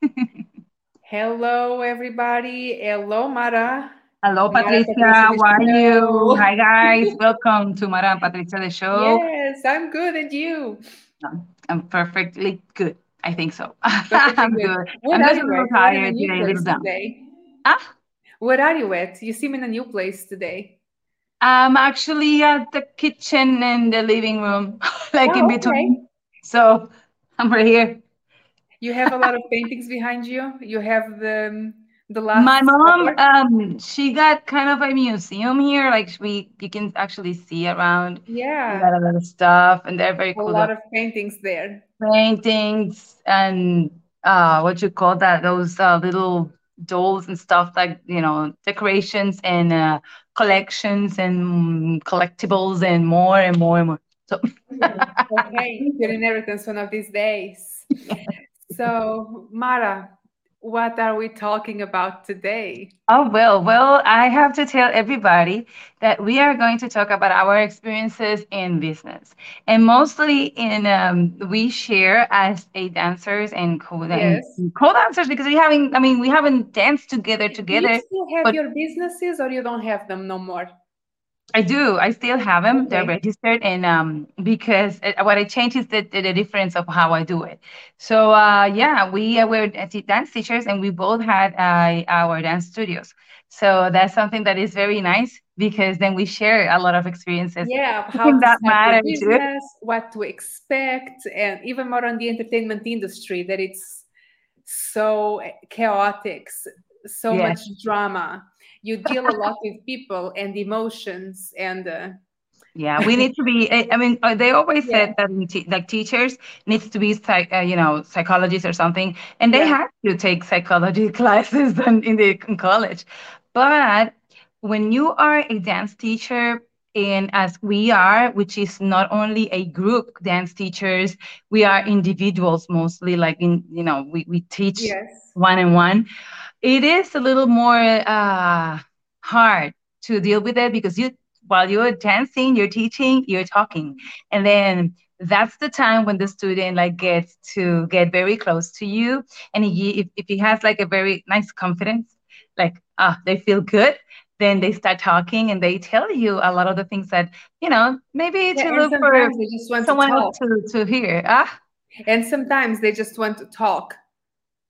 Hello, everybody. Hello, Mara. Hello, Patricia. How are you? Hi, guys. Welcome to Mara and Patricia, the show. Yes, I'm good. And you? I'm perfectly good. I think so. I'm good. good. What I'm just a little at? You're in a tired today, a little down. today. Ah, Where are you at? You seem in a new place today. I'm actually at the kitchen and the living room, like in Oh, okay. between. So I'm right here. You have a lot of paintings behind you. You have the the last. My mom, um, she got kind of a museum here. Like we, you can actually see around. We Yeah, got a lot of stuff, and they're very a cool. lot of paintings there. paintings and uh what you call that those uh, little dolls and stuff like you know decorations and uh collections and collectibles and more and more and more so Okay, your inheritance one of these days. So, Mara, what are we talking about today? oh well well i have to tell everybody that we are going to talk about our experiences in business and mostly in um, we share as a dancers and co and Yes. co-dancers because we haven't i mean we haven't danced together together. Do you have your businesses or you don't have them no more? I do. I still have them. They're registered, and um, because uh, what I changed is the, the, the difference of how I do it. So uh, yeah, we uh, were dance teachers, and we both had uh, our dance studios. So that's something that is very nice because then we share a lot of experiences Yeah, how that matter business, what to expect, and even more on the entertainment industry that it's so chaotic, so Yes. much drama. You deal a lot with people and emotions, and uh, Yeah, we need to be. I mean, uh, they always yeah, said that te- like teachers needs to be psych, uh, you know, psychologists or something, and they yeah, have to take psychology classes in, in the in college. But when you are a dance teacher, and as we are, which is not only a group dance teachers, we are individuals mostly. Like in, you know, we we teach yes, one on one it is a little more uh, hard to deal with it because you, while you're dancing, you're teaching, you're talking, and then that's the time when the student like gets to get very close to you, and he, if if he has like a very nice confidence, like ah, they feel good. Then they start talking and they tell you a lot of the things that you know maybe yeah. to look for sometimes just want to someone else to to hear. Ah, and sometimes they just want to talk.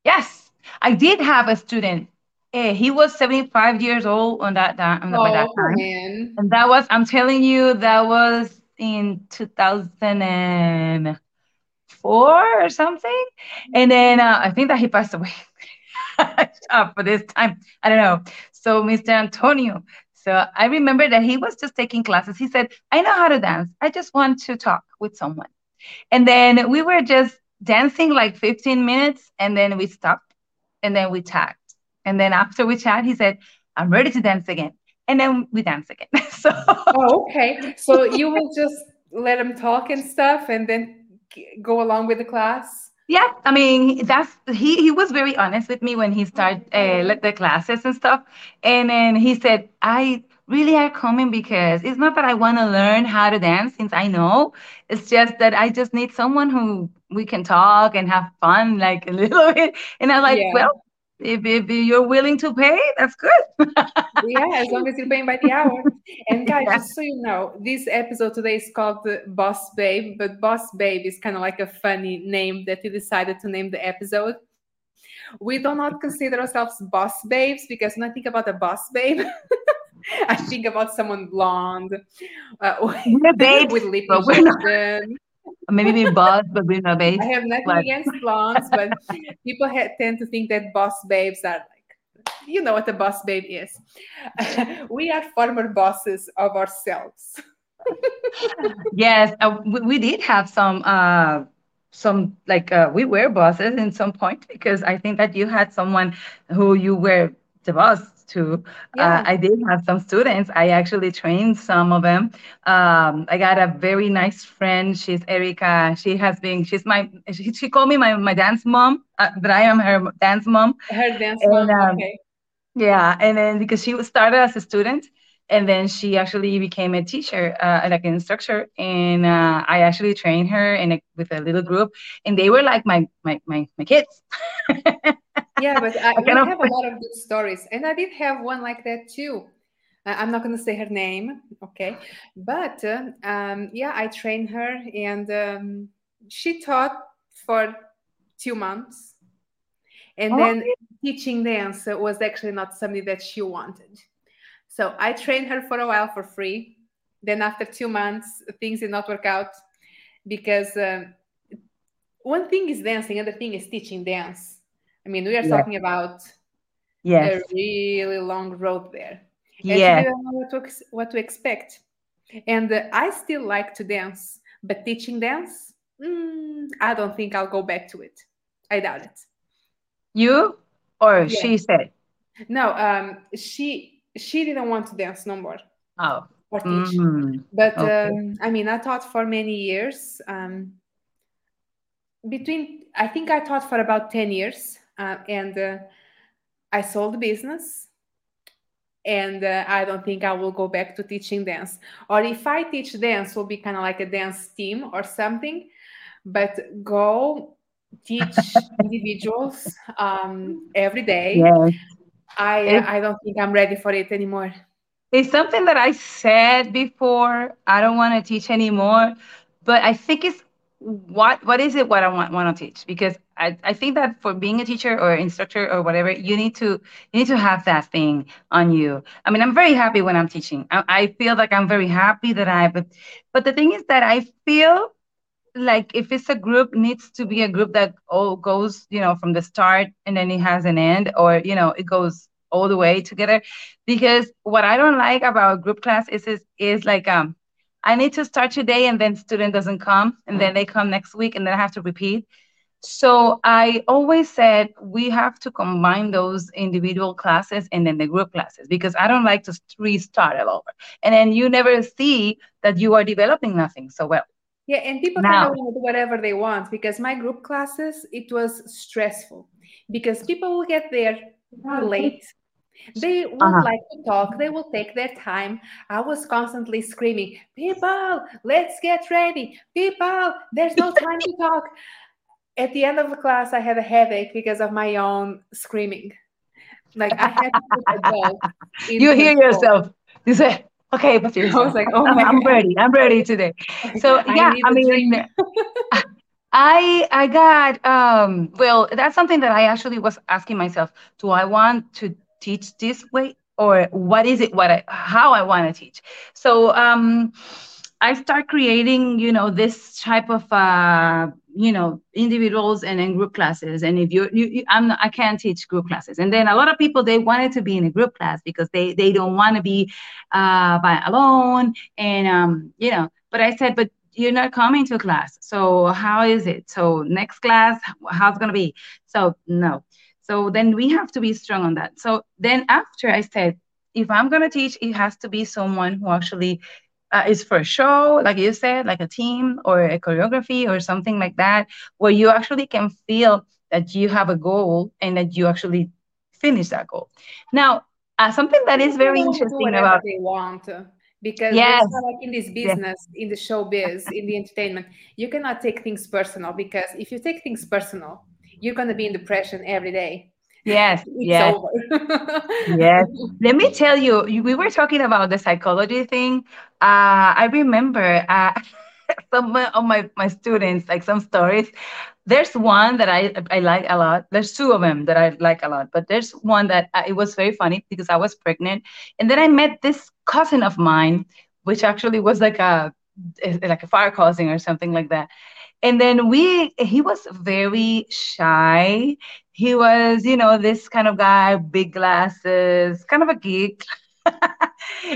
Yes, I did have a student. Eh, he was 75 years old on that that Oh time. man, And that was, I'm telling you, that was in 2004 or something. And then uh, I think that he passed away uh, for this time. I don't know. So, Mr. Antonio. So I remember that he was just taking classes. He said, I know how to dance. I just want to talk with someone. And then we were just dancing like 15 minutes and then we stopped and then we chat. And then after we chat, he said, I'm ready to dance again. And then we dance again. so Oh, okay. So you will just let him talk and stuff and then go along with the class? yeah, I mean, that's he he was very honest with me when he started uh, the classes and stuff. And then he said, I really are coming because it's not that I want to learn how to dance since I know. It's just that I just need someone who we can talk and have fun like a little bit. And I'm like, Yeah. well, if, if you're willing to pay, that's good. Yeah, as long as you're paying by the hour. And guys, yeah. just so you know, this episode today is called the Boss Babe, but Boss Babe is kind of like a funny name that we decided to name the episode. We do not consider ourselves boss babes because when I think about a boss babe, I think about someone blonde uh, with, babes, with lip we're not. injection. Maybe we're boss, but we're not babes. I have nothing But against blondes, but people ha- tend to think that boss babes are like, you know what a boss babe is. we are former bosses of ourselves. yes, uh, we, we did have some uh some like uh, we were bosses in some point because I think that you had someone who you were the boss to. Uh, I did have some students. I actually trained some of them. Um, I got a very nice friend. She's Erica. She has been. She's my. She, she called me my my dance mom. Uh, that I am her dance mom. her dance And mom. um, Okay. yeah, and then because she was started as a student, and then she actually became a teacher, uh, like an instructor, and uh, I actually trained her in a, with a little group, and they were like my my my, my kids. yeah, but I, I have a lot of good stories, and I did have one like that too. I'm not going to say her name, okay? But uh, um, yeah, I trained her, and um, she taught for two months, and oh. then teaching dance was actually not something that she wanted. So I trained her for a while for free. Then after two months, things did not work out because um, one thing is dancing, other thing is teaching dance. I mean, we are yeah. talking about yes. a really long road there. Yeah. And don't know what to, what to expect. And uh, I still like to dance, but teaching dance, mm, I don't think I'll go back to it. I doubt it. You or yeah. she said? No, um, she she didn't want to dance no more. Oh. Or teach. Mm, but okay. um, I mean, I taught for many years. Um, between, I think I taught for about 10 years. Uh, and uh, I sold the business. And uh, I don't think I will go back to teaching dance. Or if I teach dance, will be kind of like a dance team or something. But go teach individuals um, every day. Yes I it, I don't think I'm ready for it anymore. It's something that I said before. I don't want to teach anymore, but I think it's what what is it what I want want to teach because I, I think that for being a teacher or instructor or whatever you need to you need to have that thing on you. I mean I'm very happy when I'm teaching. I, I feel like I'm very happy that I but but the thing is that I feel like if it's a group needs to be a group that all goes you know from the start and then it has an end or you know it goes all the way together because what i don't like about group class is is, is like um i need to start today and then student doesn't come and then they come next week and then i have to repeat. So i always said we have to combine those individual classes and then the group classes because i don't like to restart it over. And then you never see that you are developing nothing so well. Yeah, and people now, kind of want do whatever they want because my group classes it was stressful because people will get there late. They would uh-huh. like to talk. They will take their time. I was constantly screaming, "People, let's get ready! People, there's no time to talk." At the end of the class, I had a headache because of my own screaming. Like I had to put a dog. You hear yourself. You say, okay, but you." I was like, oh my I'm God. ready. I'm ready today. So yeah, I, I mean, I I got um well, that's something that I actually was asking myself. Do I want to teach this way or what is it what I how I want to teach? So um I start creating, you know, this type of, uh, you know, individuals and in group classes. And if you, you, you I'm, not, I can't teach group classes. And then a lot of people they wanted to be in a group class because they they don't want to be uh, by alone. And um, you know, but I said, but you're not coming to class. So how is it? So next class, how's it gonna be? So no. So then we have to be strong on that. So then after I said, if I'm gonna teach, it has to be someone who actually uh, is for a show, like you said, like a team or a choreography or something like that, where you actually can feel that you have a goal and that you actually finish that goal. Now, uh, something that is very interesting about they want because yes. like in this business, yes. in the show biz, in the entertainment, you cannot take things personal because if you take things personal, you're going to be in depression every day. Yes, yes, yes. Let me tell you, we were talking about the psychology thing. Uh, I remember uh, some of my, my students, like some stories. There's one that I, I like a lot. There's two of them that I like a lot, but there's one that uh, it was very funny because I was pregnant. And then I met this cousin of mine, which actually was like a like a fire cousin or something like that and then we he was very shy. He was you know this kind of guy big glasses kind of a geek.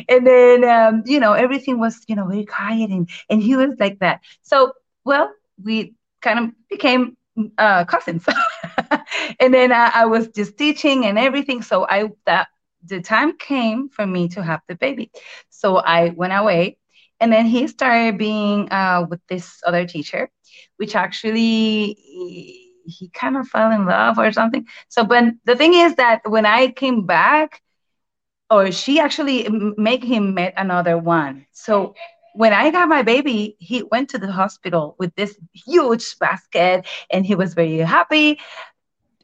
And then um, you know everything was you know very quiet and and he was like that. So well we kind of became uh, cousins. And then I, I was just teaching and everything. So i that the time came for me to have the baby. So i went away and then he started being uh, with this other teacher which actually he kind of fell in love or something. So, but the thing is that when I came back, or she actually make him met another one. So when I got my baby, he went to the hospital with this huge basket and he was very happy.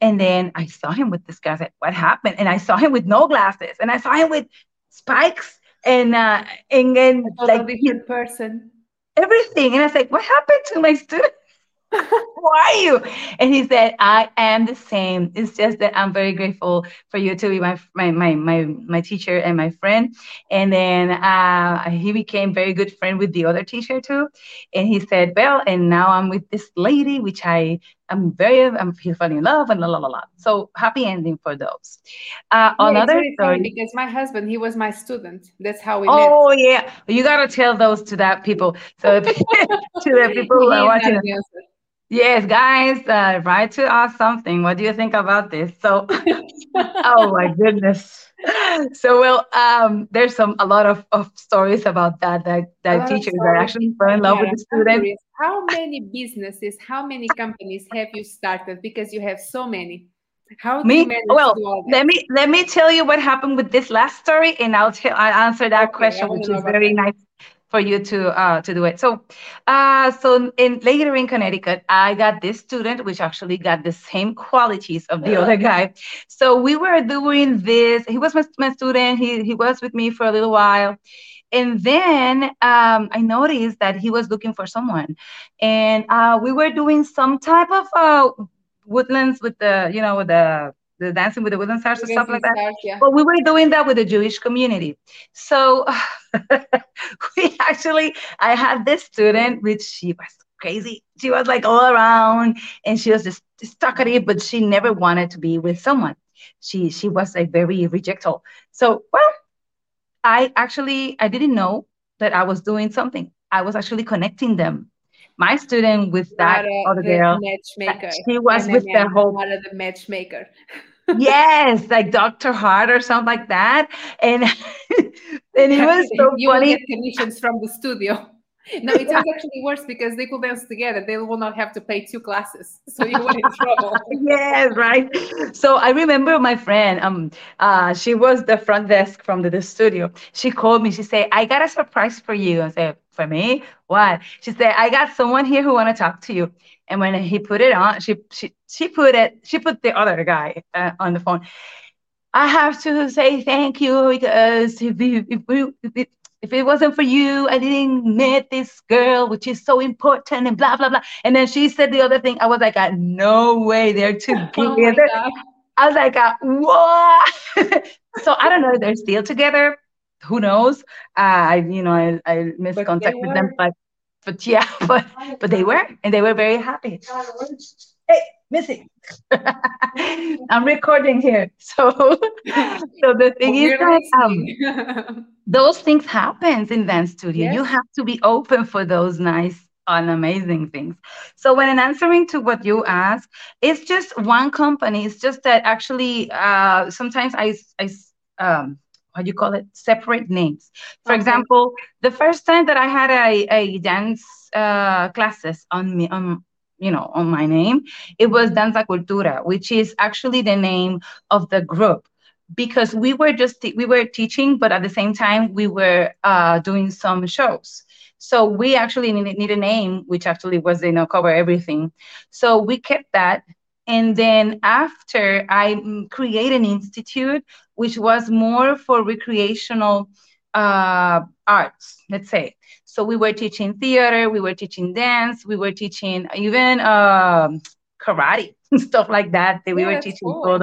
And then I saw him with this guy. Said, What happened? And I saw him with no glasses and I saw him with spikes and uh and then like different person. Everything. And I said, What happened to my student? Who are you? And he said, I am the same. It's just that I'm very grateful for you to be my my my my, my teacher and my friend. And then uh, he became very good friend with the other teacher too. And he said, Well, and now I'm with this lady, which I am very I'm falling in love and la la la la. So happy ending for those. Uh, yeah, another story because my husband he was my student. That's how we oh, met. Oh yeah, you gotta tell those to that people. So to the people who are watching. Yes, guys, uh, write to us something. What do you think about this? So, oh my goodness. So, well, um, there's some a lot of, of stories about that that, that teachers that actually fell in love yeah, with the students. How many businesses, how many companies have you started? Because you have so many. How me? well, let me let me tell you what happened with this last story, and I'll tell I'll answer that okay, question, which is very that. nice for you to uh, to do it. So, uh, so in later in Connecticut, I got this student, which actually got the same qualities of the other guy. So we were doing this. He was my, my student. He he was with me for a little while, and then um, I noticed that he was looking for someone, and uh, we were doing some type of uh, woodlands with the you know with the the dancing with the wooden stars or stuff like that. Stars, yeah. But we were doing that with the Jewish community. So we actually, I had this student, which she was crazy. She was like all around and she was just, just talkative, but she never wanted to be with someone. She she was like very rejectful. So well, I actually I didn't know that I was doing something. I was actually connecting them my student with that a, other girl. Matchmaker. She was with the whole. Not the matchmaker. yes, like Dr. Hart or something like that. And and it was so you funny. Get commissions from the studio. No, it was actually worse because they could dance together. They will not have to pay two classes, so you were in trouble. yes, right. So I remember my friend. Um, uh, she was the front desk from the, the studio. She called me. She said, "I got a surprise for you." I said, "For me? What?" She said, "I got someone here who want to talk to you." And when he put it on, she she she put it. She put the other guy uh, on the phone. I have to say thank you because if we, if we, if if it wasn't for you, I didn't meet this girl, which is so important, and blah blah blah. And then she said the other thing. I was like, uh, no way, they're together. Oh I was like, uh, what? so I don't know if they're still together. Who knows? Uh, I, you know, I, I missed contact with them, but but yeah, but but they were, and they were very happy. Hey, Missy, I'm recording here, so so the thing is that um, those things happens in dance studio. Yes. You have to be open for those nice and amazing things. So when answering to what you ask, it's just one company. It's just that actually uh, sometimes I I um, how do you call it separate names for okay. example the first time that i had a, a dance uh, classes on me on you know on my name it was danza cultura which is actually the name of the group. Because we were just we were teaching but at the same time we were uh, doing some shows. So we actually need, need a name which actually was you know cover everything. So we kept that. And then after I mm, created an institute, which was more for recreational uh, arts, let's say. So we were teaching theater, we were teaching dance, we were teaching even uh, karate and stuff like that. That we were teaching cool.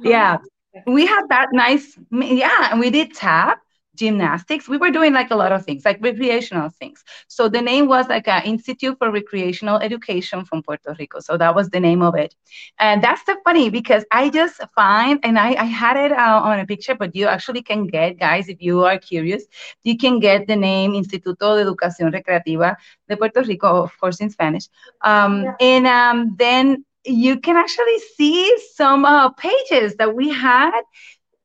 Yeah, we had that nice. Yeah, and we did tap gymnastics. We were doing like a lot of things, like recreational things. So the name was like an Institute for Recreational Education from Puerto Rico. So that was the name of it. And that's the funny because I just find, and I, I had it uh, on a picture, but you actually can get, guys, if you are curious, you can get the name Instituto de Educación Recreativa de Puerto Rico, of course, in Spanish. Um, yeah. And um, then you can actually see some uh, pages that we had.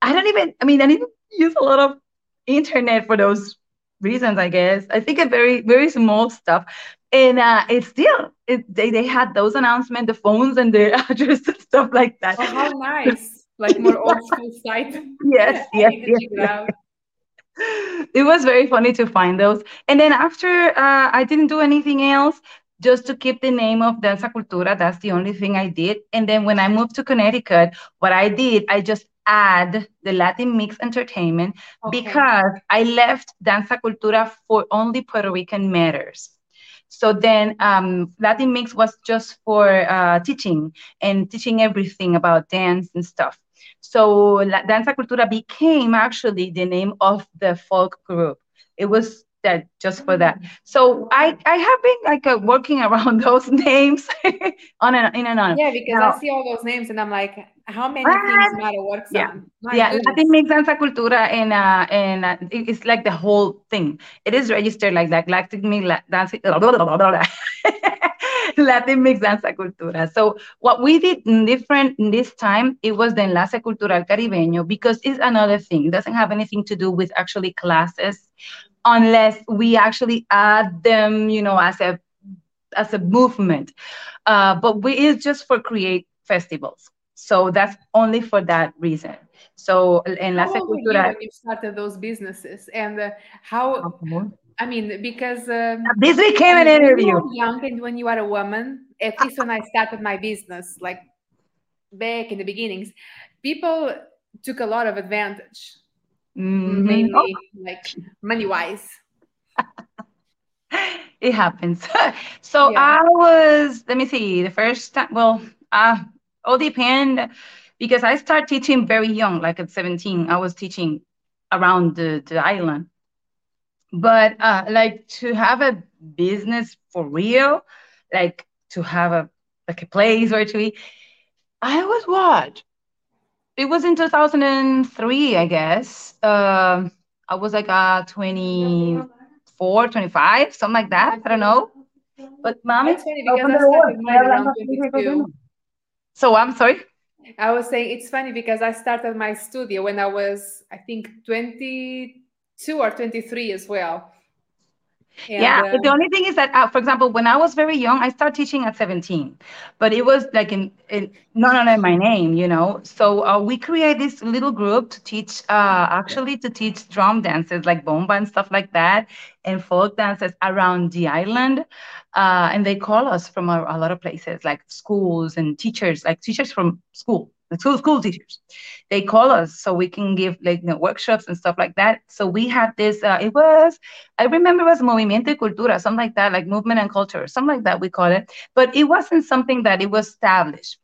I don't even, I mean, I didn't use a lot of internet for those reasons, I guess. I think a very, very small stuff. And uh, it's still, it, they, they had those announcements, the phones and the address and stuff like that. Oh, how nice. like more old school site. Yes, yes, yes. yes. It was very funny to find those. And then after uh, I didn't do anything else, just to keep the name of Danza Cultura. That's the only thing I did. And then when I moved to Connecticut, what I did, I just add the Latin Mix Entertainment okay. because I left Danza Cultura for only Puerto Rican matters. So then um, Latin Mix was just for uh, teaching and teaching everything about dance and stuff. So La Danza Cultura became actually the name of the folk group. It was that just for that. So I I have been like uh, working around those names on and in and on. Yeah, because now, I see all those names and I'm like, how many things matter works yeah. on? My yeah, goodness. Latin Mix Danza Cultura and uh and uh, it's like the whole thing. It is registered like that. Latin Mix Danza. Latin Mix Danza Cultura. So what we did different this time, it was the Enlace Cultural Caribeño because it's another thing. It doesn't have anything to do with actually classes unless we actually add them, you know, as a as a movement. Uh, but we it's just for create festivals. So that's only for that reason. So Enlace how Cultural. When you started those businesses and uh, how? I mean, because um, this became an interview. you young and when you are a woman, at least when I started my business, like back in the beginnings, people took a lot of advantage mm-hmm. mainly oh. like money wise. it happens. so yeah. I was, let me see, the first time, well, uh, all depend because I started teaching very young, like at 17. I was teaching around the, the island. But uh, like to have a business for real, like to have a like a place where to be, I was what it was in 2003, I guess. Uh, I was like uh, 24, 25, something like that. I don't know. But mommy, open the door. So I'm sorry. I was saying it's funny because I started my studio when I was, I think, 22 or 23 as well. And, yeah, uh, the only thing is that, uh, for example, when I was very young, I started teaching at 17, but it was like in, in not under my name, you know. So uh, we create this little group to teach, uh, actually, to teach drum dances like bomba and stuff like that, and folk dances around the island. Uh, and they call us from a, a lot of places, like schools and teachers, like teachers from school the school school teachers. They call us so we can give like you know, workshops and stuff like that. So we had this. Uh, it was I remember it was movimiento y cultura, something like that, like movement and culture, something like that we call it. But it wasn't something that it was established.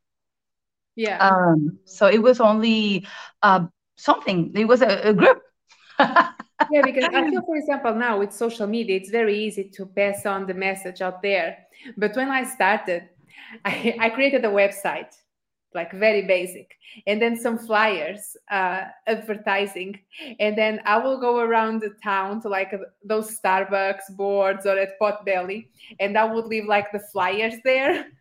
Yeah. Um. So it was only uh something. It was a, a group. yeah, because I feel, for example, now with social media, it's very easy to pass on the message out there. But when I started, I, I created a website like very basic. And then some flyers uh, advertising. And then i will go around the town to like those starbucks boards or at potbelly and i would leave like the flyers there.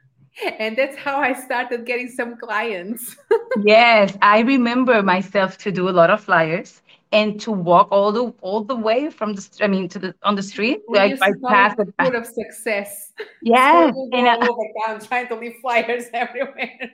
And that's how i started getting some clients. Yes i remember myself to do a lot of flyers and to walk all the all the way from the I mean to the on the street we like I passed it full of success. Yeah, so we'll and I, over town trying to leave flyers everywhere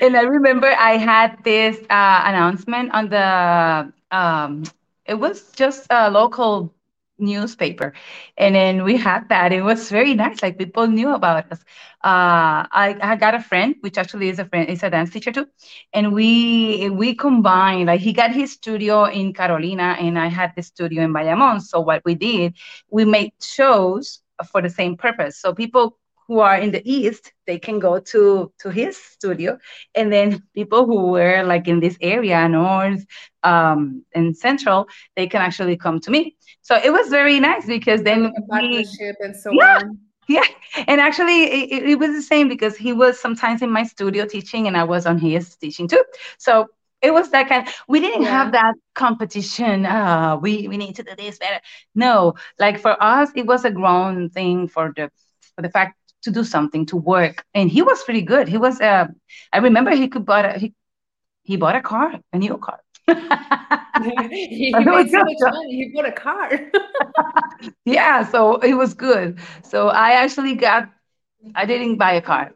and I remember I had this uh, announcement on the, um, it was just a local newspaper. And then we had that. It was very nice. Like people knew about us. Uh, I, I got a friend, which actually is a friend, is a dance teacher too. And we we combined, like he got his studio in Carolina and I had the studio in Bayamon. So what we did, we made shows for the same purpose. So people who are in the east they can go to to his studio. And then people who were like in this area north um and central they can actually come to me. So it was very nice because then partnership we, and so yeah, on. yeah. And actually it, it was the same because he was sometimes in my studio teaching and i was on his teaching too. So it was that kind we didn't yeah. have that competition uh we we need to do this better. No like for us it was a grown thing for the for the fact to do something to work. And he was pretty good. He was uh i remember he could buy a he, he bought a car a new car. He, made so much money. He bought a car. Yeah so it was good. So i actually got i didn't buy a car.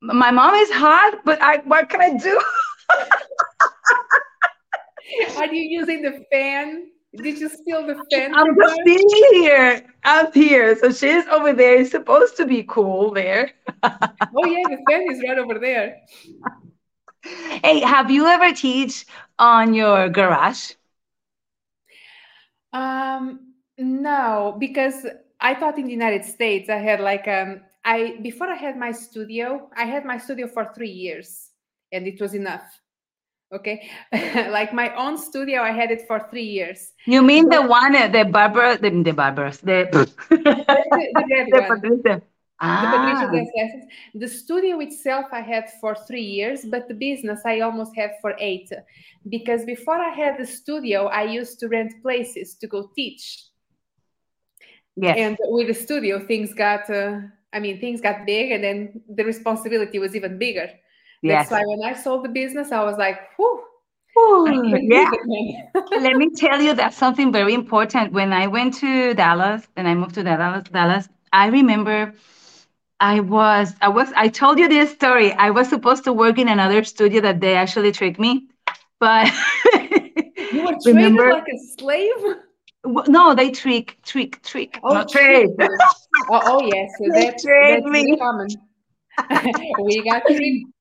My mom is hot but i what can i do? Are you using the fan? Did you steal the fan? I'm just her? sitting here. I'm here. So she's over there. It's supposed to be cool there. Oh yeah, the fan is right over there. Hey, have you ever teach on your garage? Um, no, because I thought in the United States I had like um I before I had my studio, I had my studio for three years and it was enough. Okay. like my own studio, I had it for three years. You mean the one, uh, the Barbara, the, the Barbaras, the, The, the red the one. The Ah, The studio itself I had for three years, but the business I almost had for eight. Because before I had the studio, I used to rent places to go teach. yes. And with the studio, things got, uh, I mean, things got big, and then the responsibility was even bigger. Yes. That's why when I sold the business, I was like, whew, Ooh, yeah. use it, man. Let me tell you that's something very important. When I went to Dallas and I moved to Dallas, Dallas, I remember I was I was I told you this story. I was supposed to work in another studio that they actually tricked me, but You were treated remember like a slave? w- no, they trick trick trick Oh, not trick. oh, oh, yes, They that's, tricked me. we got tricked.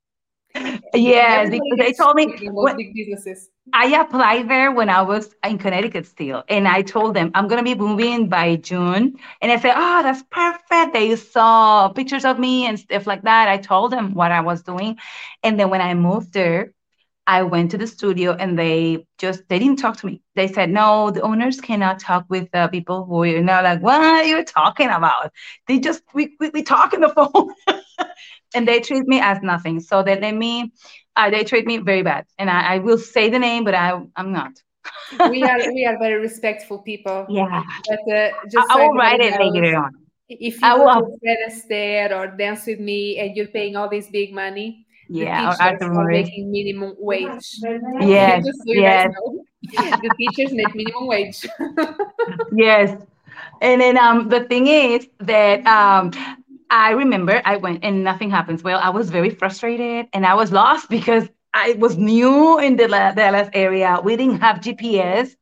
Everybody because they told me tricked in those when. I applied there when I was in Connecticut still, and I told them I'm gonna be moving by June, and I said, "Oh, that's perfect." They saw pictures of me and stuff like that. I told them what I was doing, and then when I moved there, I went to the studio, and they just they didn't talk to me. They said, "No, the owners cannot talk with uh, people who are now like what are you talking about?" They just we we, we talk on the phone, and they treat me as nothing. So they let me uh, they treat me very bad, and I, I will say the name, but I I'm not. We are we are very respectful people. Yeah, But uh, I, so I will write everybody it later knows, on. if I you go will. to Fred Astaire or Dance with Me and you're paying all this big money, Yeah, or teachers Arthur are Murray. making minimum wage. Yes, just so yes, the teachers make minimum wage. yes. And then um, the thing is that um, I remember I went and nothing happens. Well, I was very frustrated and I was lost because I was new in the La- Dallas area. We didn't have GPS.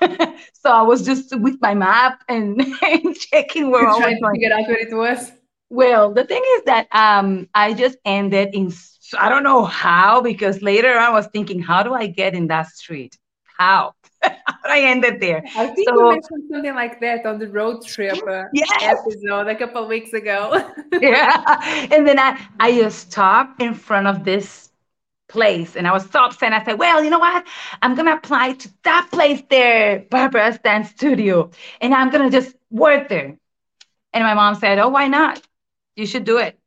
so I was just with my map and, and checking where I was Trying to going. figure out where it was. Well, the thing is that um, I just ended in, I don't know how, because later I was thinking, how do I get in that street? How? I ended there. I think So, mentioned something like that on the road trip uh, yes, episode a couple of weeks ago. yeah. And then I, I just stopped in front of this place and I was so upset. I said, well, you know what? I'm going to apply to that place there, Barbara's Dance Studio, and I'm going to just work there. And my mom said, oh, why not? You should do it.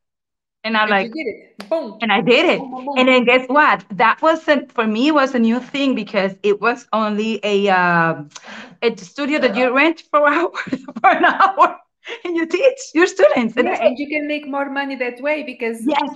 And I'm and you like, did it. Boom. and I did it. Boom, boom, And then guess what? That wasn't for me it was a new thing because it was only a uh, a studio that you rent for hour for an hour and you teach your students. And Yeah, and you can make more money that way because Yes,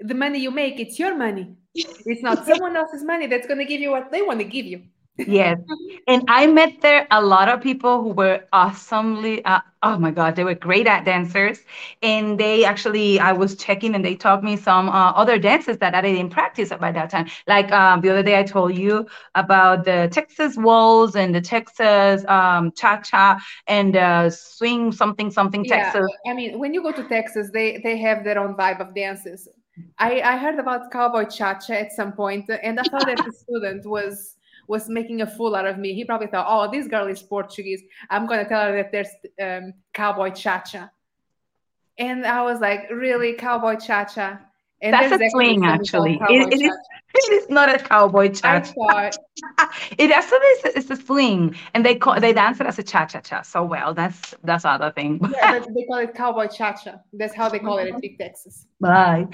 the money you make, it's your money. It's not someone else's money that's going to give you what they want to give you. Yes. And I met there a lot of people who were awesomely, uh, oh my God, they were great at dancers. And they actually, I was checking and they taught me some uh, other dances that I didn't practice by that time. Like um, the other day, I told you about the Texas waltz and the Texas um, cha cha and uh, swing something, something Yeah, Texas. I mean, when you go to Texas, they they have their own vibe of dances. I I heard about cowboy cha-cha at some point, and I thought that the student was was making a fool out of me. He probably thought, "Oh, this girl is Portuguese. I'm gonna tell her that there's um, cowboy cha-cha." And I was like, "Really, cowboy cha-cha?" And That's a something actually. It, it, is, it is not a cowboy cha-cha. It actually is it's a swing, and they call they dance it as a cha cha cha. So well, that's that's other thing. yeah, they call it cowboy cha-cha. That's how they call it in Big Texas. Bye.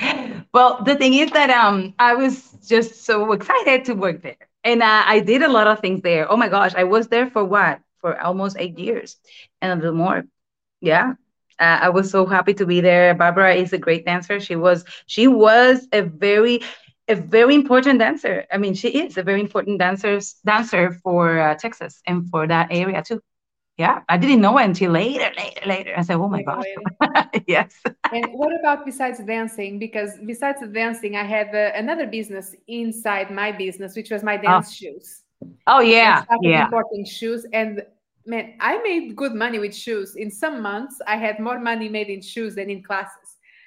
Well, the thing is that um I was just so excited to work there, and uh, I did a lot of things there. Oh my gosh, I was there for what? For almost eight years, and a little more. Yeah. Uh, I was so happy to be there. Barbara is a great dancer. She was she was a very a very important dancer. I mean, she is a very important dancer dancer for uh, Texas and for that area too. Yeah, I didn't know until later, later, later. I said, oh my gosh. yes. And what about besides dancing? Because besides dancing, I had uh, another business inside my business, which was my dance shoes. Oh, yeah. Yeah. importing shoes, and man, I made good money with shoes. In some months, I had more money made in shoes than in classes.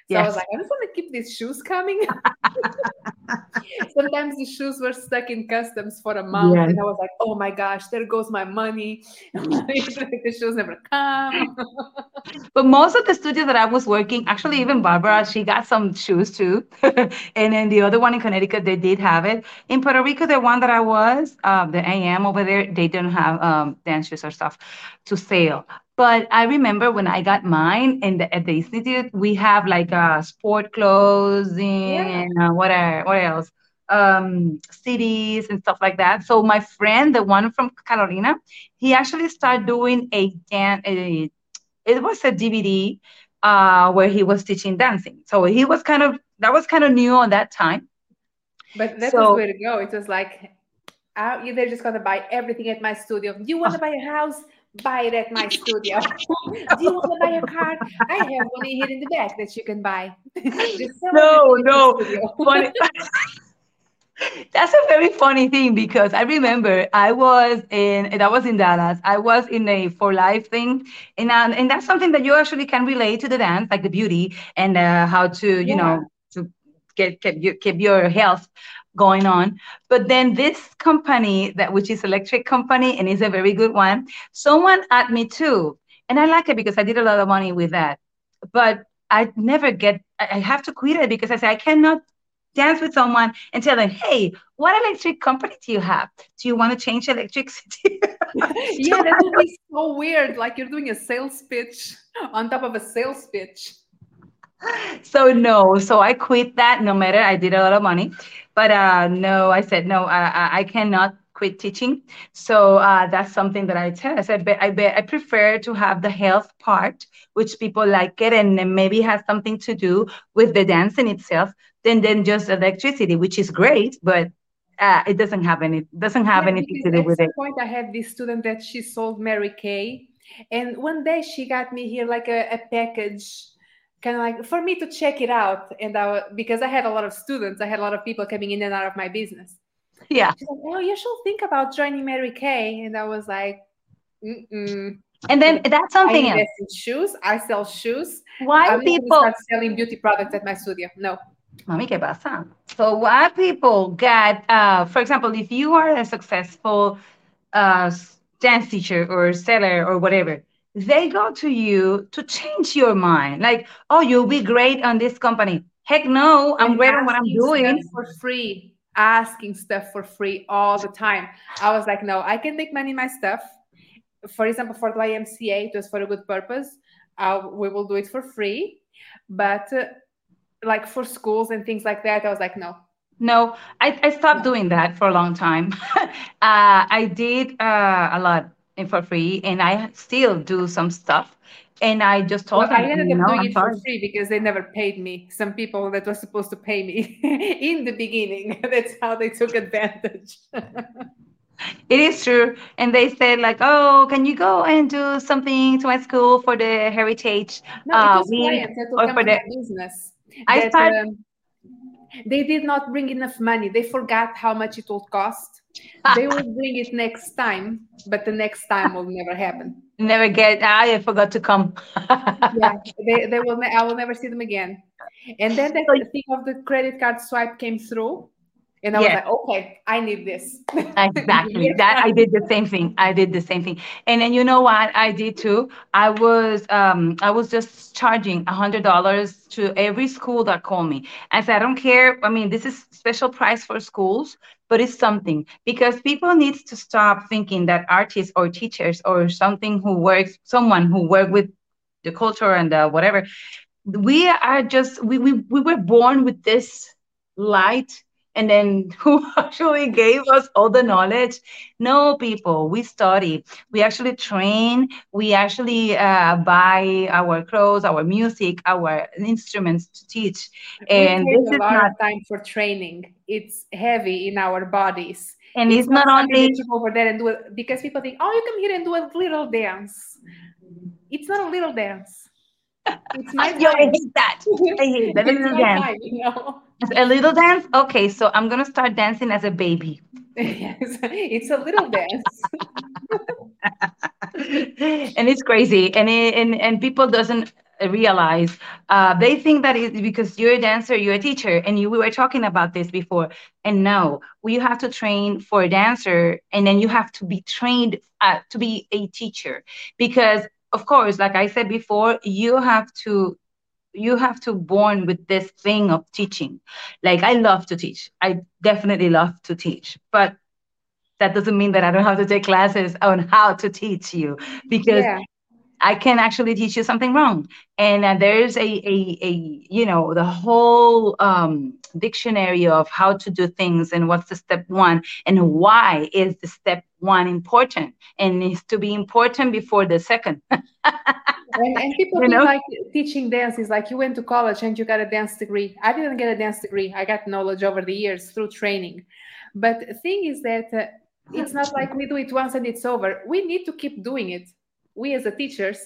So I was like, I'm just want to keep these shoes coming. Sometimes the shoes were stuck in customs for a month, Yes. and I was like, oh my gosh, there goes my money. the shoes never come. But most of the studios that I was working, actually, even Barbara, she got some shoes too. and then the other one in Connecticut, they did have it. In Puerto Rico, the one that I was, uh, the AM over there, they didn't have um, dance shoes or stuff to sale. But I remember when I got mine in the, at the institute, we have like uh, sport clothing Yeah. and uh, what, are, what else? Um, CDs and stuff like that. So my friend, the one from Carolina, he actually started doing a dance, a it was a DVD uh, where he was teaching dancing. So he was kind of that was kind of new on that time. But that's So the way to go. It was like, uh, they're just gonna buy everything at my studio. You want to buy a house? Buy it at my studio. Do you want to buy a card? I have one here in the back that you can buy. No, everything at my no, funny. That's a very funny thing because I remember I was in I was in Dallas. I was in a for life thing, and uh, and that's something that you actually can relate to the dance, like the beauty and uh, how to you Yeah. know to get keep your keep your health going on. But then this company that which is electric company and is a very good one. Someone at me too, and I like it because I did a lot of money with that. But I never get. I have to quit it because I say I cannot dance with someone and tell them, hey, what electric company do you have? Do you want to change electricity? yeah, that would be so weird. Like you're doing a sales pitch on top of a sales pitch. So no, so I quit that no matter I did a lot of money. But uh, no, I said, no, I, I, cannot quit teaching. So uh, that's something that I tell. I said, but I bet I prefer to have the health part, which people like it and then maybe has something to do with the dancing itself, than than just electricity, which is great, but uh, it doesn't have any doesn't have Yeah, anything to do with it. point I had this student that she sold Mary Kay, and one day she got me here like a, a package, kind of like for me to check it out. And I because I had a lot of students, I had a lot of people coming in and out of my business. Yeah. Like, "Oh, you should think about joining Mary Kay," and I was like, Mm-mm. And then that's "I something else. in shoes. I sell shoes. Why I'm not going to people start selling beauty products at my studio. No." Mami, ¿qué pasa? So why people get, uh, for example, if you are a successful uh, dance teacher or seller or whatever, they go to you to change your mind. Like, oh, you'll be great on this company. Heck no, I'm and great on what I'm doing. for free asking stuff for free all the time i was like no i can make money my stuff for example for the ymca it was for a good purpose uh, we will do it for free but uh, like for schools and things like that i was like no No, I, I stopped doing that for a long time. uh, I did uh, a lot and for free, and I still do some stuff. And I just told well, i them, ended no, up doing I'm it for free because they never paid me some people that were supposed to pay me in the beginning that's how they took advantage It is true. And they said, like, oh, can you go and do something to my school for the heritage No, uh, week clients that will or for the business. I that, start um, they did not bring enough money. They forgot how much it will cost. They will bring it next time, but the next time will never happen. never get I forgot to come. Yeah, they, they will. I will never see them again. And then the thing of the credit card swipe came through, and I was like, okay, I need this. Exactly. That I did the same thing. I did the same thing. And then you know what I did too? I was um I was just charging a hundred dollars to every school that called me. I said, I don't care. I mean, this is special price for schools, but it's something because people needs to stop thinking that artists or teachers or something who works someone who work with the culture and the whatever we are just we, we we were born with this light and then who actually gave us all the knowledge? No people we study we actually train we actually uh, buy our clothes our music our instruments to teach. And we this a lot not of time for training it's heavy in our bodies and it's, not, something only over there and do it because people think oh you come here and do a little dance it's not a little dance it's my Yo, I hate that. I hate that. It's little dance. time, you know A little dance? Okay, so I'm gonna start dancing as a baby. yes, it's a little dance and it's crazy and it, and and people doesn't realize uh, they think that it's because you're a dancer you're a teacher and you we were talking about this before and no you have to train for a dancer and then you have to be trained uh, to be a teacher. Because of course like i said before you have to you have to born with this thing of teaching. Like i love to teach. I definitely love to teach but that doesn't mean that I don't have to take classes on how to teach you because yeah I can actually teach you something wrong. And uh, there's a, a, a, you know, the whole um, dictionary of how to do things and what's the step one and why is the step one important and needs to be important before the second. and, and people You know? like teaching dance is like you went to college and you got a dance degree. I didn't get a dance degree. I got knowledge over the years through training. But the thing is that uh, it's not like we do it once and it's over. We need to keep doing it. We as the teachers,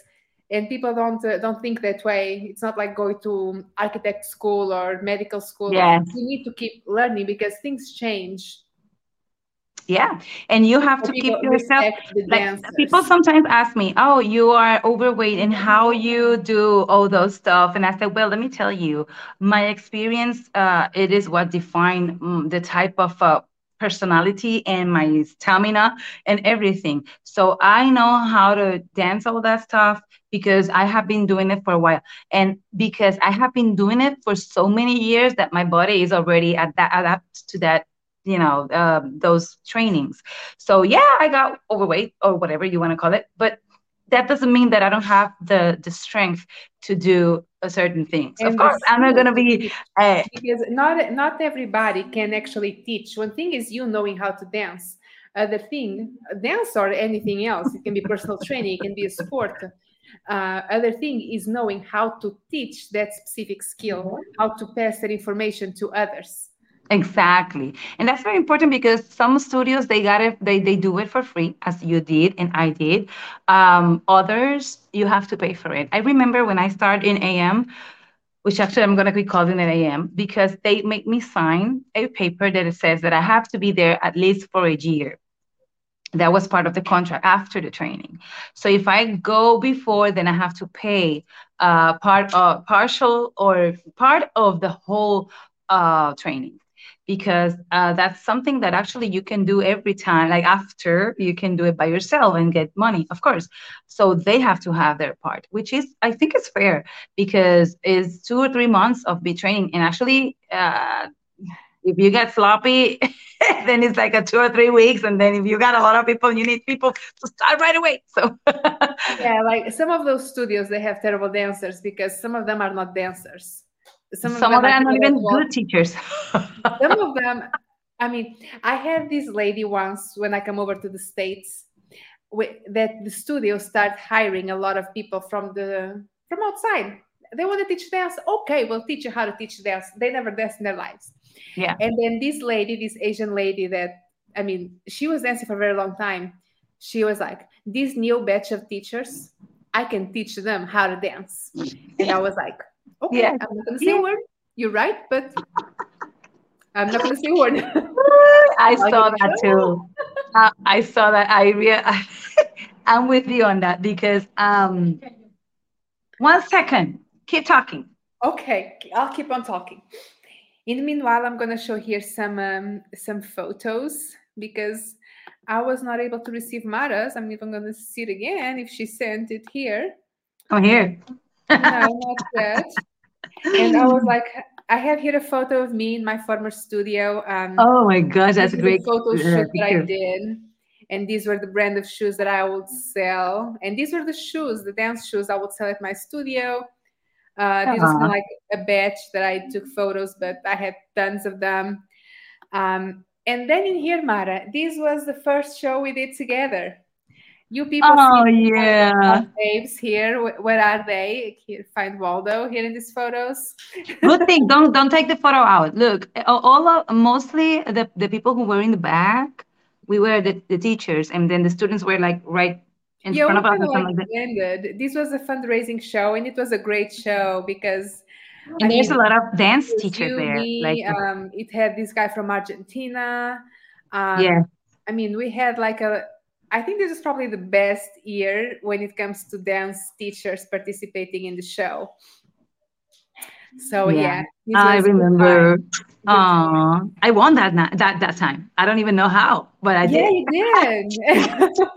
and people don't uh, don't think that way. It's not like going to architect school or medical school. Yes. We need to keep learning because things change. yeah. And you have So to keep yourself like people sometimes ask me oh you are overweight and how you do all those stuff and i said well let me tell you my experience uh, it is what define mm, the type of uh, personality and my stamina and everything. So i know how to dance all that stuff because i have been doing it for a while. And because i have been doing it for so many years that my body is already at that adapt to that you know um, those trainings. So yeah i got overweight or whatever you want to call it but that doesn't mean that i don't have the the strength to do certain things of And the course i'm not going to be uh, because not not everybody can actually teach. One thing is you knowing how to dance. Other thing, dance or anything else, it can be personal training, it can be a sport. Uh, other thing is knowing how to teach that specific skill, how to pass that information to others. Exactly. And that's very important because some studios they got it they, they do it for free as you did and I did. Um, others you have to pay for it. I remember when I started in AM, which actually I'm gonna be calling it AM because they make me sign a paper that says that I have to be there at least for a year. That was part of the contract after the training. So if I go before, then I have to pay uh, part of partial or part of the whole uh, training because uh, that's something that actually you can do every time like after you can do it by yourself and get money of course so they have to have their part which is i think it's fair because it's two or three months of be training and actually uh, if you get sloppy then it's like a two or three weeks and then if you got a lot of people you need people to start right away so Yeah, like some of those studios they have terrible dancers because some of them are not dancers. Some of them are not even terrible- good teachers. Some of them i mean i had this lady once when i come over to the states wi- that the studio start hiring a lot of people from the from outside. They want to teach dance? Okay we'll teach you how to teach dance. They never dance in their lives. Yeah. And then this lady this asian lady that i mean she was dancing for a very long time. She was like this new batch of teachers i can teach them how to dance. And i was like okay Yeah. i'm not going to say Yeah. a word you're right but i'm not going to say a word I saw that too. Uh, I saw that. I rea- I'm with you on that because um, one second, keep talking. Okay, I'll keep on talking. In the meanwhile, I'm gonna show here some um, some photos because I was not able to receive Mara's. I'm even gonna see it again if she sent it here. I'm here. No, not yet. And I was like, I have here a photo of me in my former studio. Um, oh my gosh, that's a great photo shoot that I did. And these were the brand of shoes that I would sell. And these were the shoes, the dance shoes I would sell at my studio. Uh, this is of like a batch that I took photos, but I had tons of them. Um, and then in here, Mara, this was the first show we did together. You people Oh see yeah. babes here. Where are they? Here, find Waldo here in these photos. Good thing. Don't don't take the photo out. Look, all of mostly the the people who were in the back, we were the, the teachers, and then the students were like right in yeah, front of us kind and of something like that. blended. This was a fundraising show, and it was a great show because I And there's a lot of dance teachers there. Like. Um, it had this guy from Argentina. Um, yeah, I mean, we had like a. I think this is probably the best year when it comes to dance teachers participating in the show. So yeah. yeah, I remember. Uh, I won that night, that that time. I don't even know how, but I Yeah, did. Yeah, you did.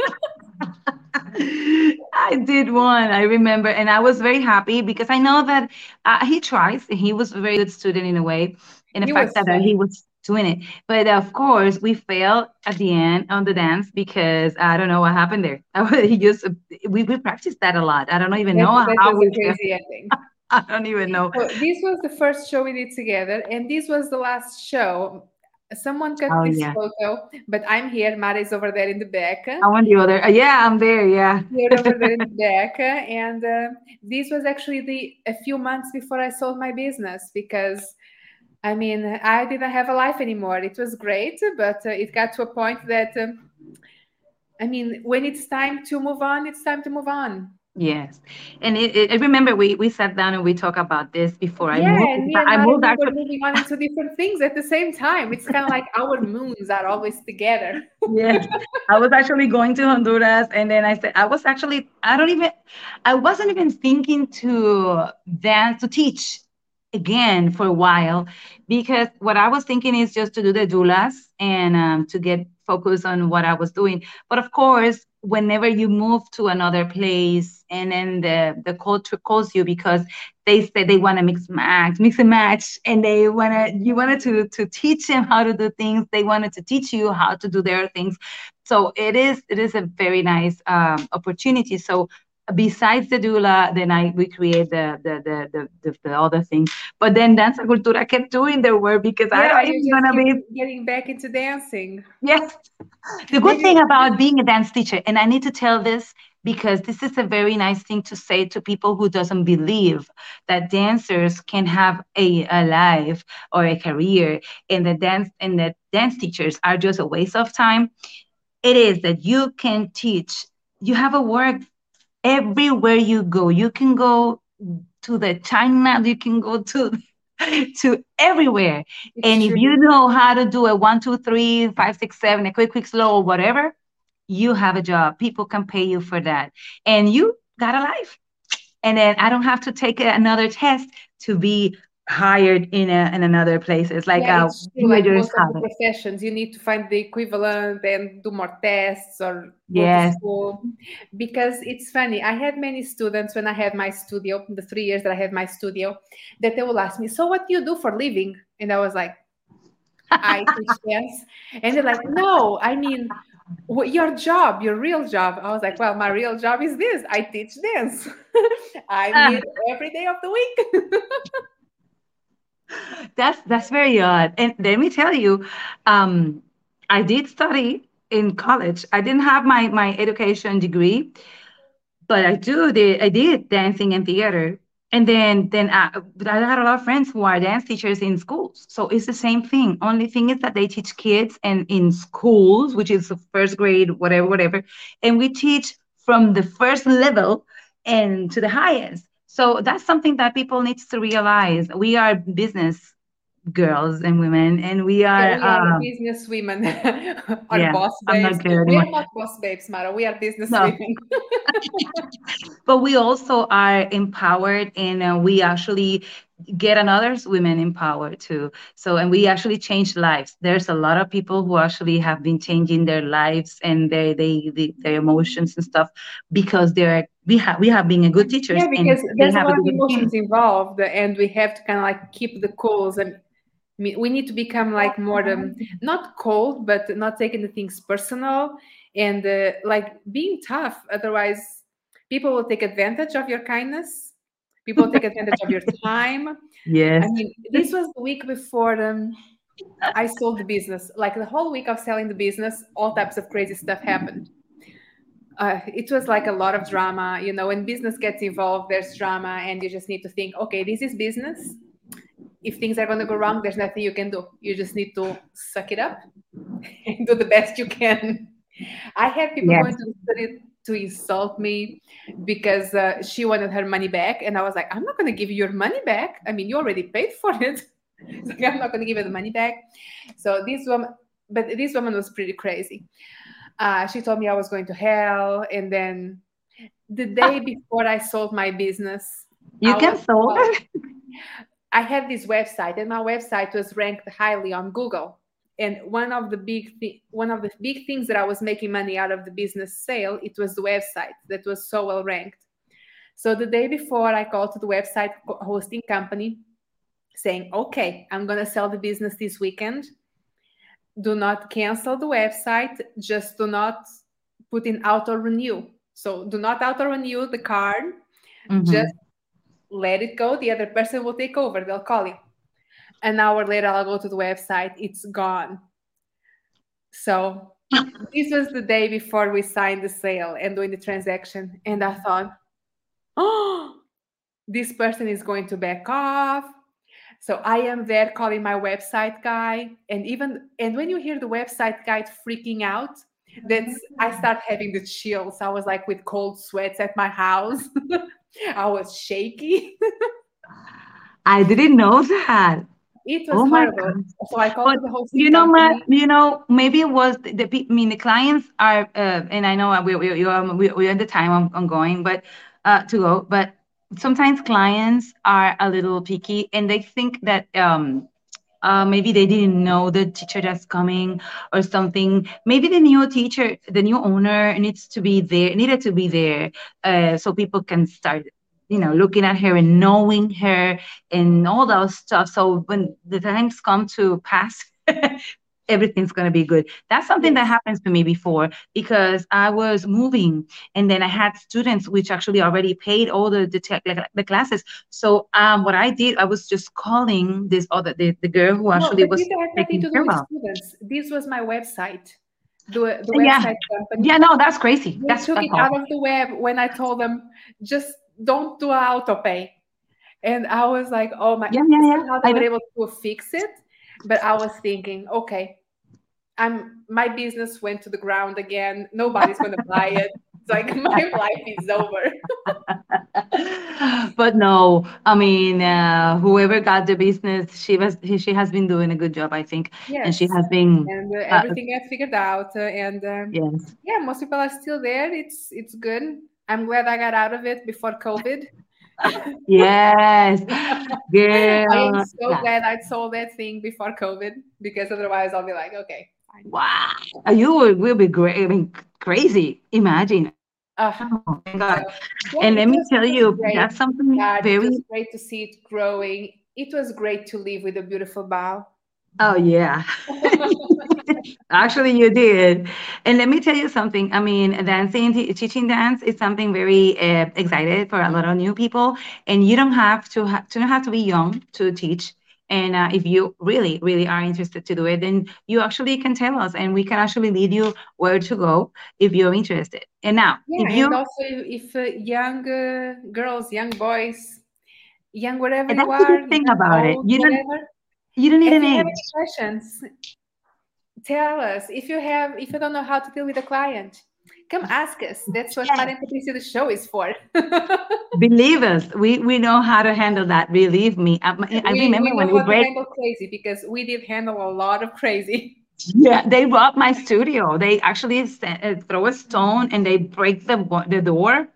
I did one. I remember, and I was very happy because I know that uh, he tries. He was a very good student in a way, in the He fact that he was doing it. But of course, we failed at the end on the dance because I don't know what happened there. he just we we practiced that a lot. I don't even know how we crazy ending. I don't even know. So this was the first show we did together, and this was the last show. Someone cut Oh this yeah, photo, but I'm here. Mara is over there in the back. I want the other. uh, yeah, I'm there. Yeah. You're over there in the back, and uh, this was actually the a few months before I sold my business because I mean I didn't have a life anymore. It was great, but uh, it got to a point that um, I mean when it's time to move on, it's time to move on. Yes, and it, it, I remember we we sat down and we talked about this before I Yeah, moved. and I moved we were actually. moving on into different things at the same time. It's kind of like our moons are always together. Yes, I was actually going to Honduras, and then I said I was actually I don't even I wasn't even thinking to dance to teach again for a while because what I was thinking is just to do the doulas and um, to get focused on what I was doing. But of course, whenever you move to another place and then the the culture calls you because they say they want to mix match, mix and match, and they wanna you wanted to to teach them how to do things. They wanted to teach you how to do their things. So it is it is a very nice um, opportunity. So besides the doula, then I we create the the the the, the, the other thing. But then Danza Cultura kept doing their work because I Yeah, even just gonna be getting back into dancing. yes. The good thing about being a dance teacher, and I need to tell this because this is a very nice thing to say to people who doesn't believe that dancers can have a, a life or a career and the dance and the dance teachers are just a waste of time. It is that you can teach. You have a work everywhere you go. You can go to the China, you can go to to everywhere. it's And if you know how to do a one, two, three, five, six, seven, a quick, quick, slow, or whatever, you have a job. People can pay you for that. And you got a life. And then I don't have to take another test to be hired in a, in another place. It's like Yeah, it's true. you Like most of the professions, you need to find the equivalent and do more tests or go to Yes. school. Because it's funny, I had many students when I had my studio, the three years that I had my studio, that they will ask me, So, what do you do for living? And I was like, I teach dance. And they're like, No, I mean, your job, your real job. I was like, Well, my real job is this I teach dance. I'm Ah. here every day of the week. That's that's very odd. And let me tell you, um, I did study in college. I didn't have my my education degree, but I do did I did dancing and theater. And then then I, I had a lot of friends who are dance teachers in schools. So it's the same thing. Only thing is that they teach kids and in schools, which is first grade, whatever, whatever. And we teach from the first level and to the highest. So that's something that people need to realize. We are business girls and women, and we are Yeah, we are um, business women or yeah. boss babes. We are not boss babes, Mara. We are business No. women. but we also are empowered and uh, we actually get another women in power too so and we actually change lives there's a lot of people who actually have been changing their lives and their they, they their emotions and stuff because they're we have we have been a good teachers Yeah, because there's a lot of emotions opinion. involved, and we have to kind of like keep the calls and we need to become like more um, not cold, but not taking the things personal and uh, like being tough. Otherwise, people will take advantage of your kindness. People take advantage of your time. yes I mean, this was the week before um, I sold the business. Like the whole week of selling the business, all types of crazy stuff happened. Uh, it was like a lot of drama. You know, when business gets involved, there's drama, and you just need to think, okay, this is business. If things are going to go wrong, there's nothing you can do. You just need to suck it up and do the best you can. I had people yes. going to study to insult me because uh, she wanted her money back, and I was like, I'm not going to give you your money back. I mean, you already paid for it. so I'm not going to give you the money back. So this woman, but this woman was pretty crazy. Uh, she told me I was going to hell, and then the day before I sold my business, you I can sell. I had this website, and my website was ranked highly on Google. And one of the big thi- one of the big things that I was making money out of the business sale, it was the website that was so well ranked. So the day before, I called to the website hosting company saying, okay, I'm going to sell the business this weekend. Do not cancel the website. Just do not put in auto renew. So do not auto renew the card. Mm-hmm. Just let it go. The other person will take over. They'll call you. An hour later, I'll go to the website. It's gone. So this was the day before we signed the sale and doing the transaction. And I thought, oh, this person is going to back off so I am there calling my website guy, and even and when you hear the website guy freaking out, that's I mm. start having the chills. I was like with cold sweats at my house. I was shaky. I didn't know that. It was oh horrible. So I called but, the whole. You know, my, you know, maybe it was the, the I mean, the clients are, uh, and I know we we we we're at the time i'm ongoing, but uh, to go, but sometimes clients are a little picky and they think that um, uh, maybe they didn't know the teacher that's coming or something. Maybe the new teacher, the new owner needs to be there, needed to be there, uh, so people can start, you know, looking at her and knowing her and all those stuff. So when the times come to pass, everything's going to be good. That's something that happens to me before because I was moving and then I had students which actually already paid all the the, the classes. So um, what I did, I was just calling this other the, the girl who actually no, was taking care of students. This was my website. The, the website yeah. company. Yeah, no, that's crazy. They that's took it out of the web when I told them just don't do auto pay. And I was like, oh my, yeah, yeah, yeah. they were able to fix it but I was thinking, okay, I'm my business went to the ground again. Nobody's going to buy it. It's like my life is over. but no, I mean, uh, whoever got the business, she was she has been doing a good job, I think, yes. and she has been and uh, everything uh, I figured out. Uh, and um, yes, yeah, most people are still there. It's it's good. I'm glad I got out of it before COVID. yes, girl. I'm so yeah. glad I sold that thing before COVID because otherwise I'll be like, okay, Wow, you will, will be great. I mean, crazy. Imagine. Uh, oh my God. Yeah, and let me tell you, great. that's something yeah, very great to see it growing. It was great to live with a beautiful bow. Oh yeah. Actually, you did. And let me tell you something. I mean, dancing, teaching dance is something very uh, excited for a lot of new people. And you don't have to ha- to have to be young to teach. And uh, if you really, really are interested to do it, then you actually can tell us, and we can actually lead you where to go if you're interested. And now, yeah, if you and also if uh, young uh, girls, young boys, young whatever you are, think about it. You don't. You don't need if an age. questions, tell us. If you have, if you don't know how to deal with a client, come ask us. That's what yeah. Patricia the show is for. Believe us, we we know how to handle that. Believe me. I, I we, remember we when we break crazy because we did handle a lot of crazy. Yeah, they robbed my studio. They actually uh, throw a stone and they break the the door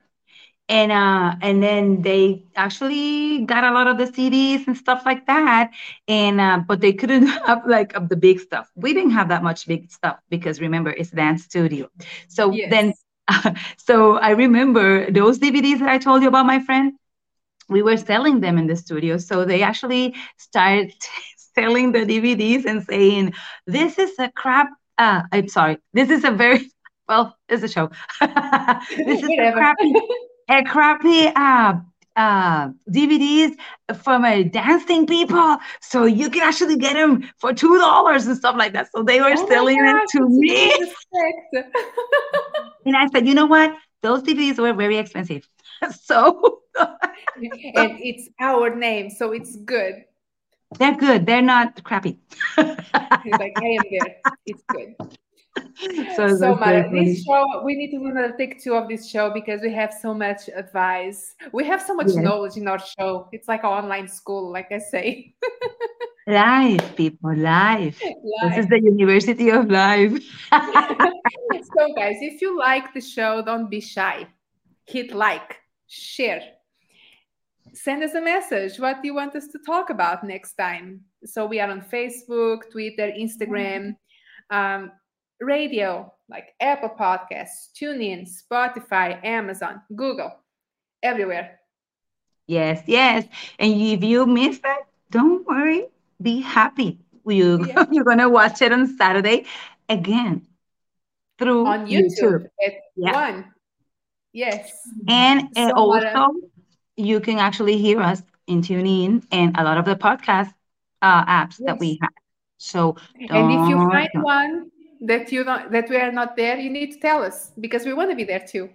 and uh and then they actually got a lot of the CDs and stuff like that. And uh but they couldn't have like of the big stuff. We didn't have that much big stuff because remember it's dance studio. So yes. then uh, so I remember those DVDs that I told you about my friend we were selling them in the studio. So they actually started selling the DVDs and saying this is a crap uh I'm sorry. This is a very well, it's a show. this is a crappy a crappy uh, uh, DVDs from a dancing people, so you can actually get them for two dollars and stuff like that. So they were Oh selling it to me, and I said, you know what? Those DVDs were very expensive, so and it's our name, so it's good. they're good. They're not crappy. He's like, I am there. It's good. so So, Mara, this show, we need to do another take two of this show because we have so much advice. We have so much Yes. knowledge in our show. It's like an online school, like I say. Life, people, life. This is the University of Life. so, guys, if you like the show, don't be shy. Hit like, share, send us a message. What do you want us to talk about next time? So, we are on Facebook, Twitter, Instagram, um, radio, like Apple Podcasts, TuneIn, Spotify, Amazon, Google, everywhere. Yes, yes. And if you miss that, don't worry. Be happy. You, Yeah. you're going to watch it on Saturday again through On YouTube at Yeah. one. Yes. And So, also, you can actually hear us in TuneIn and a lot of the podcast uh, apps that we have. So, And if you find one that you don't that we are not there, you need to tell us because we want to be there too.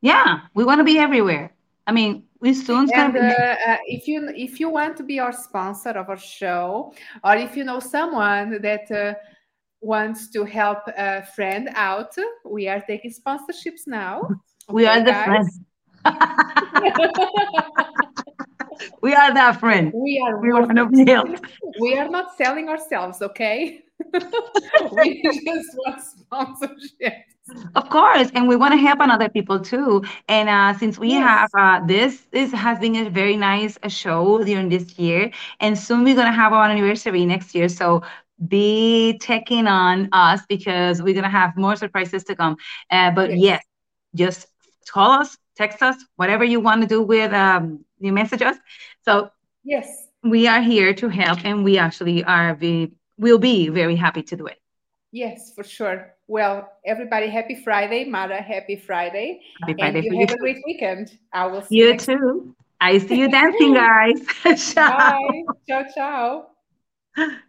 yeah, we want to be everywhere. I mean, we soon And uh, uh, if you if you want to be our sponsor of our show, or if you know someone that uh, wants to help a friend out, we are taking sponsorships now. we Okay, are the guys? friends. we are that friend. we are We want to helped. we are not selling ourselves, okay? we just want sponsorship. Of course, and we want to help on other people too. And uh, since we Yes. have uh, this, this has been a very nice uh, show during this year, and soon we're gonna have our anniversary next year. So be checking on us because we're gonna have more surprises to come. Uh, but Yes. yes, just call us, text us, whatever you want to do with um, you message us. So Yes. we are here to help, and we actually are. We will be very happy to do it. Yes, for sure. Well, everybody, happy Friday. Mara, happy Friday. Happy And Friday you for you. have a great weekend. I will see you, You too. I see you dancing, guys. Ciao. Bye. Ciao, ciao.